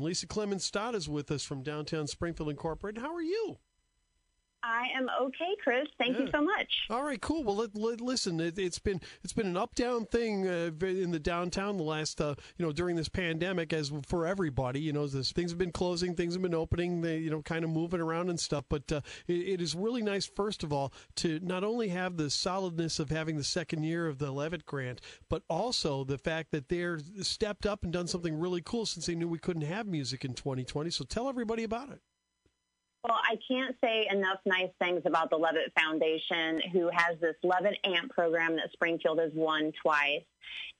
Lisa Clemmons Stott is with us from downtown Springfield Incorporated. How are you? I am okay, Chris. Thank yeah. you so much. All right, cool. Well, let, let, listen, it, has been it's been an up down thing uh, in the downtown the last uh, you know during this pandemic, as for everybody. You know, this, things have been closing, things have been opening, they you know kind of moving around and stuff. But uh, it, it is really nice, first of all, to not only have the solidness of having the second year of the Levitt grant, but also the fact that they're stepped up and done something really cool since they knew we couldn't have music in 2020. So tell everybody about it. Well, I can't say enough nice things about the Levitt Foundation, who has this Levitt AMP program that Springfield has won twice.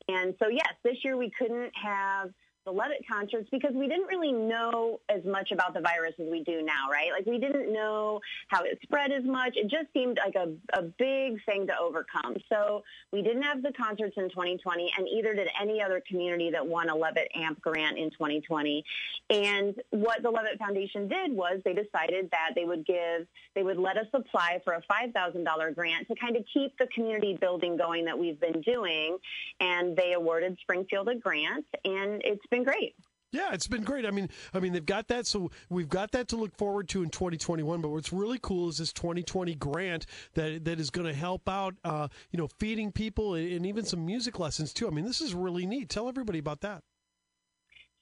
And so, yes, this year we couldn't have the Levitt concerts because we didn't really know as much about the virus as we do now, right? Like we didn't know how it spread as much. It just seemed like a, a big thing to overcome. So we didn't have the concerts in 2020 and either did any other community that won a Levitt AMP grant in 2020. And what the Levitt Foundation did was they decided that they would give, they would let us apply for a $5,000 grant to kind of keep the community building going that we've been doing. And they awarded Springfield a grant and it's been great. Yeah, it's been great. I mean, I mean, they've got that, so we've got that to look forward to in 2021. But what's really cool is this 2020 grant that that is going to help out, uh, you know, feeding people and even some music lessons too. I mean, this is really neat. Tell everybody about that.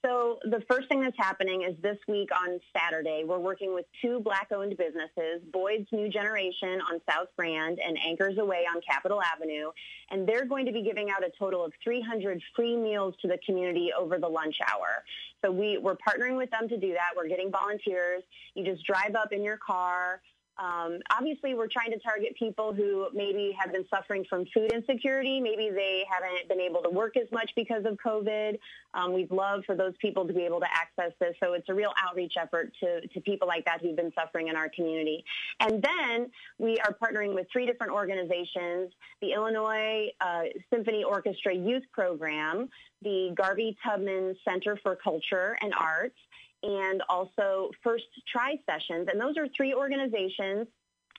So the first thing that's happening is this week on Saturday, we're working with two black-owned businesses, Boyd's New Generation on South Grand and Anchors Away on Capitol Avenue, and they're going to be giving out a total of 300 free meals to the community over the lunch hour. So we, we're partnering with them to do that. We're getting volunteers. You just drive up in your car. Um, obviously, we're trying to target people who maybe have been suffering from food insecurity. Maybe they haven't been able to work as much because of COVID. Um, we'd love for those people to be able to access this. So it's a real outreach effort to, to people like that who've been suffering in our community. And then we are partnering with three different organizations, the Illinois uh, Symphony Orchestra Youth Program, the Garvey Tubman Center for Culture and Arts, and also First Try Sessions. And those are three organizations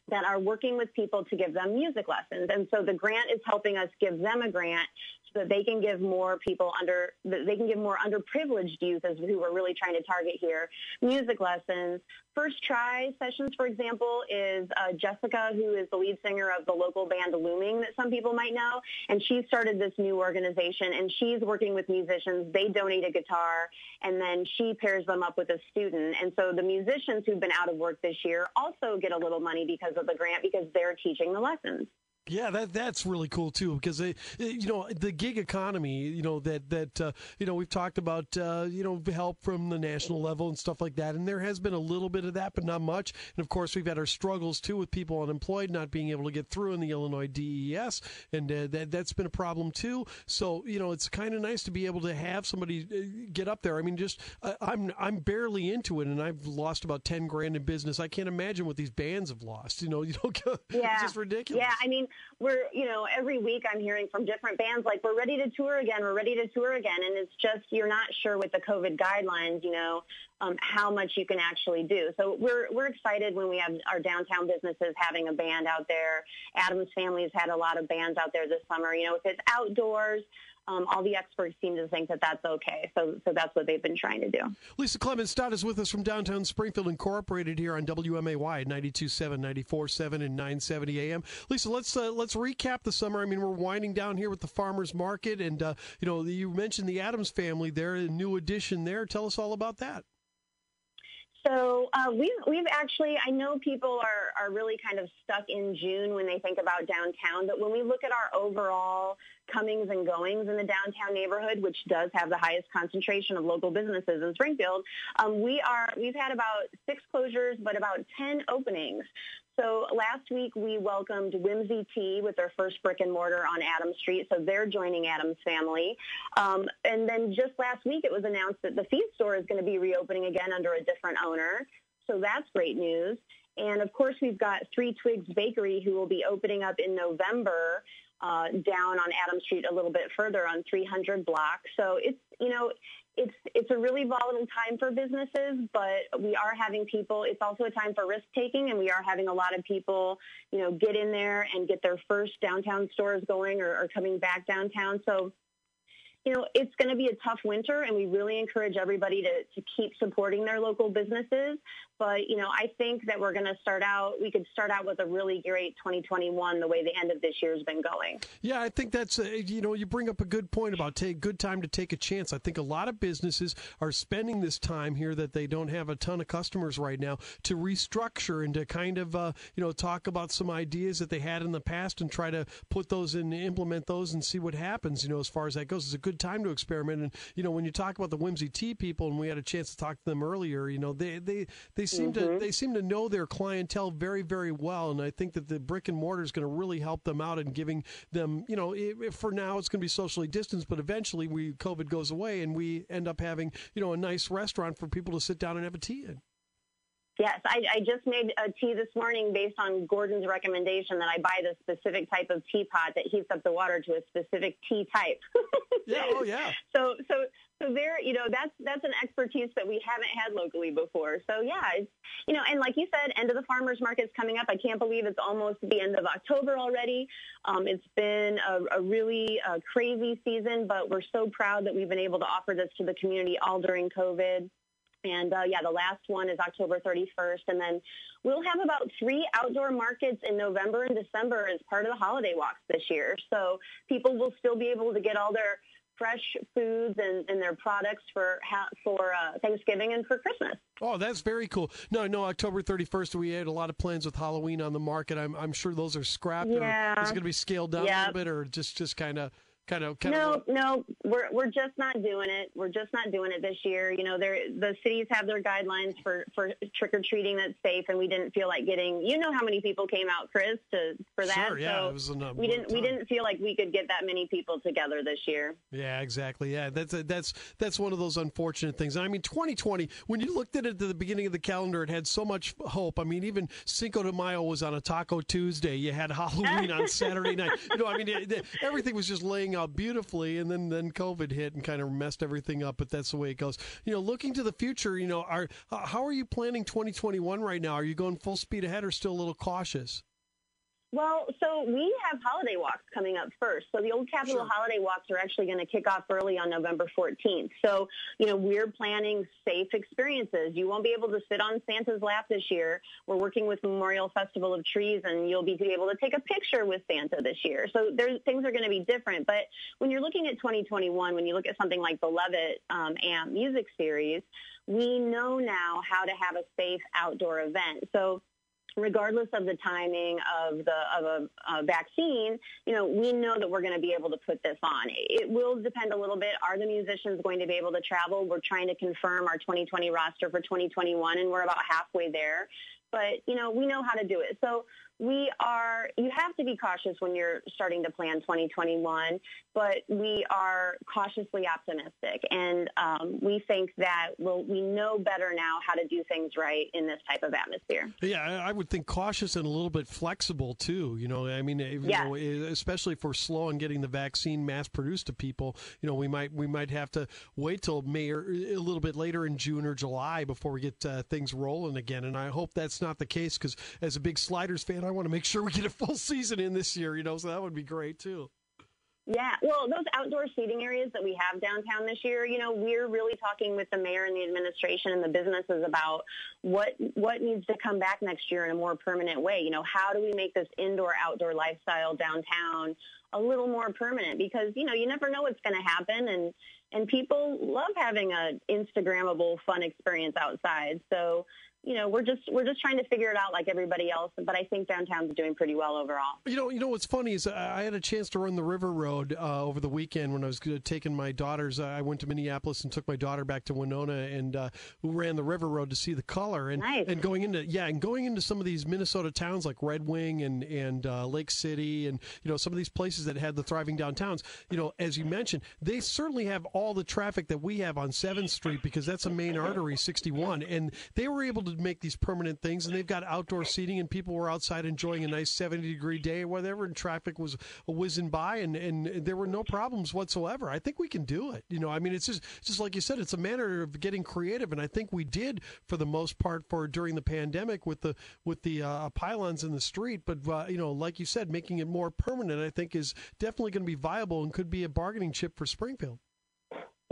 that are working with people to give them music lessons. And so the grant is helping us give them a grant that they can give more people under, they can give more underprivileged youth as who we're really trying to target here, music lessons. First Try Sessions, for example, is uh, Jessica, who is the lead singer of the local band Looming that some people might know. And she started this new organization and she's working with musicians. They donate a guitar and then she pairs them up with a student. And so the musicians who've been out of work this year also get a little money because of the grant because they're teaching the lessons. Yeah, that that's really cool too because they, you know, the gig economy, you know that that uh, you know we've talked about uh, you know help from the national level and stuff like that, and there has been a little bit of that, but not much. And of course, we've had our struggles too with people unemployed, not being able to get through in the Illinois DES, and uh, that that's been a problem too. So you know, it's kind of nice to be able to have somebody uh, get up there. I mean, just uh, I'm I'm barely into it, and I've lost about ten grand in business. I can't imagine what these bands have lost. You know, you don't. Yeah, it's just ridiculous. Yeah, I mean we're, you know, every week I'm hearing from different bands like, we're ready to tour again, we're ready to tour again. And it's just, you're not sure with the COVID guidelines, you know, um, how much you can actually do. So we're, we're excited when we have our downtown businesses having a band out there. Adams Family has had a lot of bands out there this summer. You know, if it's outdoors, um, all the experts seem to think that that's okay. So, so that's what they've been trying to do. Lisa Clemmons Stott is with us from downtown Springfield Incorporated here on WMAY 92.7, 94.7, and 970 AM. Lisa, let's uh, let's recap the summer. I mean, we're winding down here with the farmers market, and uh, you know, you mentioned the Adams family there, a new addition there. Tell us all about that. So uh, we've we've actually I know people are are really kind of stuck in June when they think about downtown, but when we look at our overall comings and goings in the downtown neighborhood, which does have the highest concentration of local businesses in Springfield, um, we are we've had about six closures, but about ten openings. So last week we welcomed Whimsy Tea with their first brick and mortar on Adams Street. So they're joining Adams family. Um, and then just last week it was announced that the feed store is going to be reopening again under a different owner. So that's great news. And of course we've got Three Twigs Bakery who will be opening up in November uh, down on Adams Street a little bit further on 300 block. So it's, you know, it's it's a really volatile time for businesses, but we are having people. It's also a time for risk taking, and we are having a lot of people, you know, get in there and get their first downtown stores going or, or coming back downtown. So you know, it's going to be a tough winter, and we really encourage everybody to, to keep supporting their local businesses. But, you know, I think that we're going to start out, we could start out with a really great 2021 the way the end of this year has been going. Yeah, I think that's, uh, you know, you bring up a good point about take good time to take a chance. I think a lot of businesses are spending this time here that they don't have a ton of customers right now to restructure and to kind of, uh, you know, talk about some ideas that they had in the past and try to put those in, implement those and see what happens, you know, as far as that goes. It's a good time to experiment. And, you know, when you talk about the Whimsy Tea people, and we had a chance to talk to them earlier, you know, they, they, they seem mm-hmm. to, they seem to know their clientele very, very well. And I think that the brick and mortar is going to really help them out in giving them, you know, for now it's going to be socially distanced, but eventually we, COVID goes away and we end up having, you know, a nice restaurant for people to sit down and have a tea in. Yes, I, I, just made a tea this morning based on Gordon's recommendation that I buy the specific type of teapot that heats up the water to a specific tea type. yeah, oh yeah. So, so, so there, you know, that's that's an expertise that we haven't had locally before. So yeah, it's you know, and like you said, end of the farmers market's coming up. I can't believe it's almost the end of October already. Um, it's been a, a really uh, crazy season, but we're so proud that we've been able to offer this to the community all during COVID. And uh, yeah, the last one is October 31st. And then we'll have about three outdoor markets in November and December as part of the holiday walks this year. So people will still be able to get all their fresh foods and, and their products for ha- for uh, Thanksgiving and for Christmas. Oh, that's very cool. No, no, October 31st, we had a lot of plans with Halloween on the market. I'm, I'm sure those are scrapped. Yeah. Or is it going to be scaled down yep. a little bit or just, just kind of kind of kind no of no we're we're just not doing it. We're just not doing it this year. You know there the cities have their guidelines for for trick or treating that's safe and we didn't feel like getting you know how many people came out chris to for that? Sure, yeah, so it was we didn't we didn't feel like we could get that many people together this year. Yeah exactly. Yeah that's a, that's that's one of those unfortunate things. I mean 2020 when you looked at it at the beginning of the calendar it had so much hope. I mean even cinco de mayo was on a taco tuesday. You had halloween on saturday night. You know i mean it, it, everything was just laying out beautifully, and then then COVID hit and kind of messed everything up. But that's the way it goes. You know, looking to the future, you know, are how are you planning 2021 right now? Are you going full speed ahead or still a little cautious? Well, so we have holiday walks coming up first. So the Old Capitol sure. holiday walks are actually going to kick off early on November 14th. So, you know, we're planning safe experiences. You won't be able to sit on Santa's lap this year. We're working with Memorial Festival of Trees and you'll be able to take a picture with Santa this year. So there's, things are going to be different. But when you're looking at 2021, when you look at something like the Levitt um, AMP music series, we know now how to have a safe outdoor event. So regardless of the timing of the of a, a, vaccine, you know, we know that we're going to be able to put this on. It will depend a little bit. Are the musicians going to be able to travel? We're trying to confirm our 2020 roster for 2021, and we're about halfway there. But you know, we know how to do it. So we are, you have to be cautious when you're starting to plan 2021, but we are cautiously optimistic. And um, we think that we'll, we know better now how to do things right in this type of atmosphere. Yeah, I would think cautious and a little bit flexible too. You know, I mean, yes. know, especially if we're slow on getting the vaccine mass produced to people, you know, we might, we might have to wait till May or a little bit later in June or July before we get uh, things rolling again. And I hope that's not the case because as a big Sliders fan, I want to make sure we get a full season in this year, you know, so that would be great too. Yeah, well, those outdoor seating areas that we have downtown this year, you know, we're really talking with the mayor and the administration and the businesses about what what needs to come back next year in a more permanent way. You know, how do we make this indoor outdoor lifestyle downtown a little more permanent? Because you know, you never know what's going to happen, and and people love having a Instagrammable fun experience outside. So you know, we're just we're just trying to figure it out like everybody else. But I think downtown's doing pretty well overall. You know, you know what's funny is I had a chance to run the River Road uh, over the weekend when I was taking my daughters. I went to Minneapolis and took my daughter back to Winona and uh, ran the River Road to see the color and nice. and going into yeah and going into some of these Minnesota towns like Red Wing and and uh, Lake City and you know some of these places that had the thriving downtowns. You know, as you mentioned, they certainly have all the traffic that we have on Seventh Street because that's a main artery, 61, and they were able to make these permanent things, and they've got outdoor seating, and people were outside enjoying a nice 70 degree day or whatever, and traffic was whizzing by, and, and there were no problems whatsoever. I think we can do it. You know, I mean, it's just just like you said, it's a matter of getting creative, and I think we did for the most part for during the pandemic with the with the uh, pylons in the street. But uh, you know, like you said, making it more permanent, I think is definitely going to be viable and could be a bargaining chip for Springfield.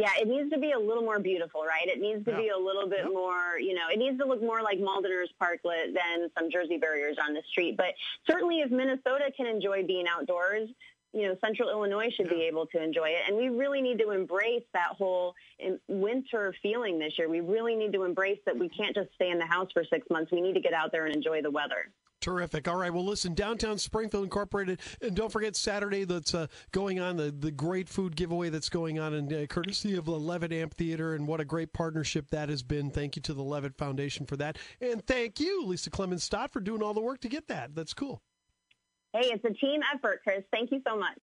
Yeah, it needs to be a little more beautiful, right? It needs to Yeah. be a little bit Yep. more, you know, it needs to look more like Maldaner's Parklet than some Jersey barriers on the street. But certainly if Minnesota can enjoy being outdoors, you know, central Illinois should be able to enjoy it. And we really need to embrace that whole um, winter feeling this year. We really need to embrace that we can't just stay in the house for six months. We need to get out there and enjoy the weather. Terrific. All right. Well, listen, downtown Springfield Incorporated, and don't forget Saturday that's uh, going on the the great food giveaway that's going on in uh, courtesy of the Levitt Amphitheater, and what a great partnership that has been. Thank you to the Levitt Foundation for that, and thank you, Lisa Clemmons Stott, for doing all the work to get that. That's cool. Hey, it's a team effort, Chris. Thank you so much.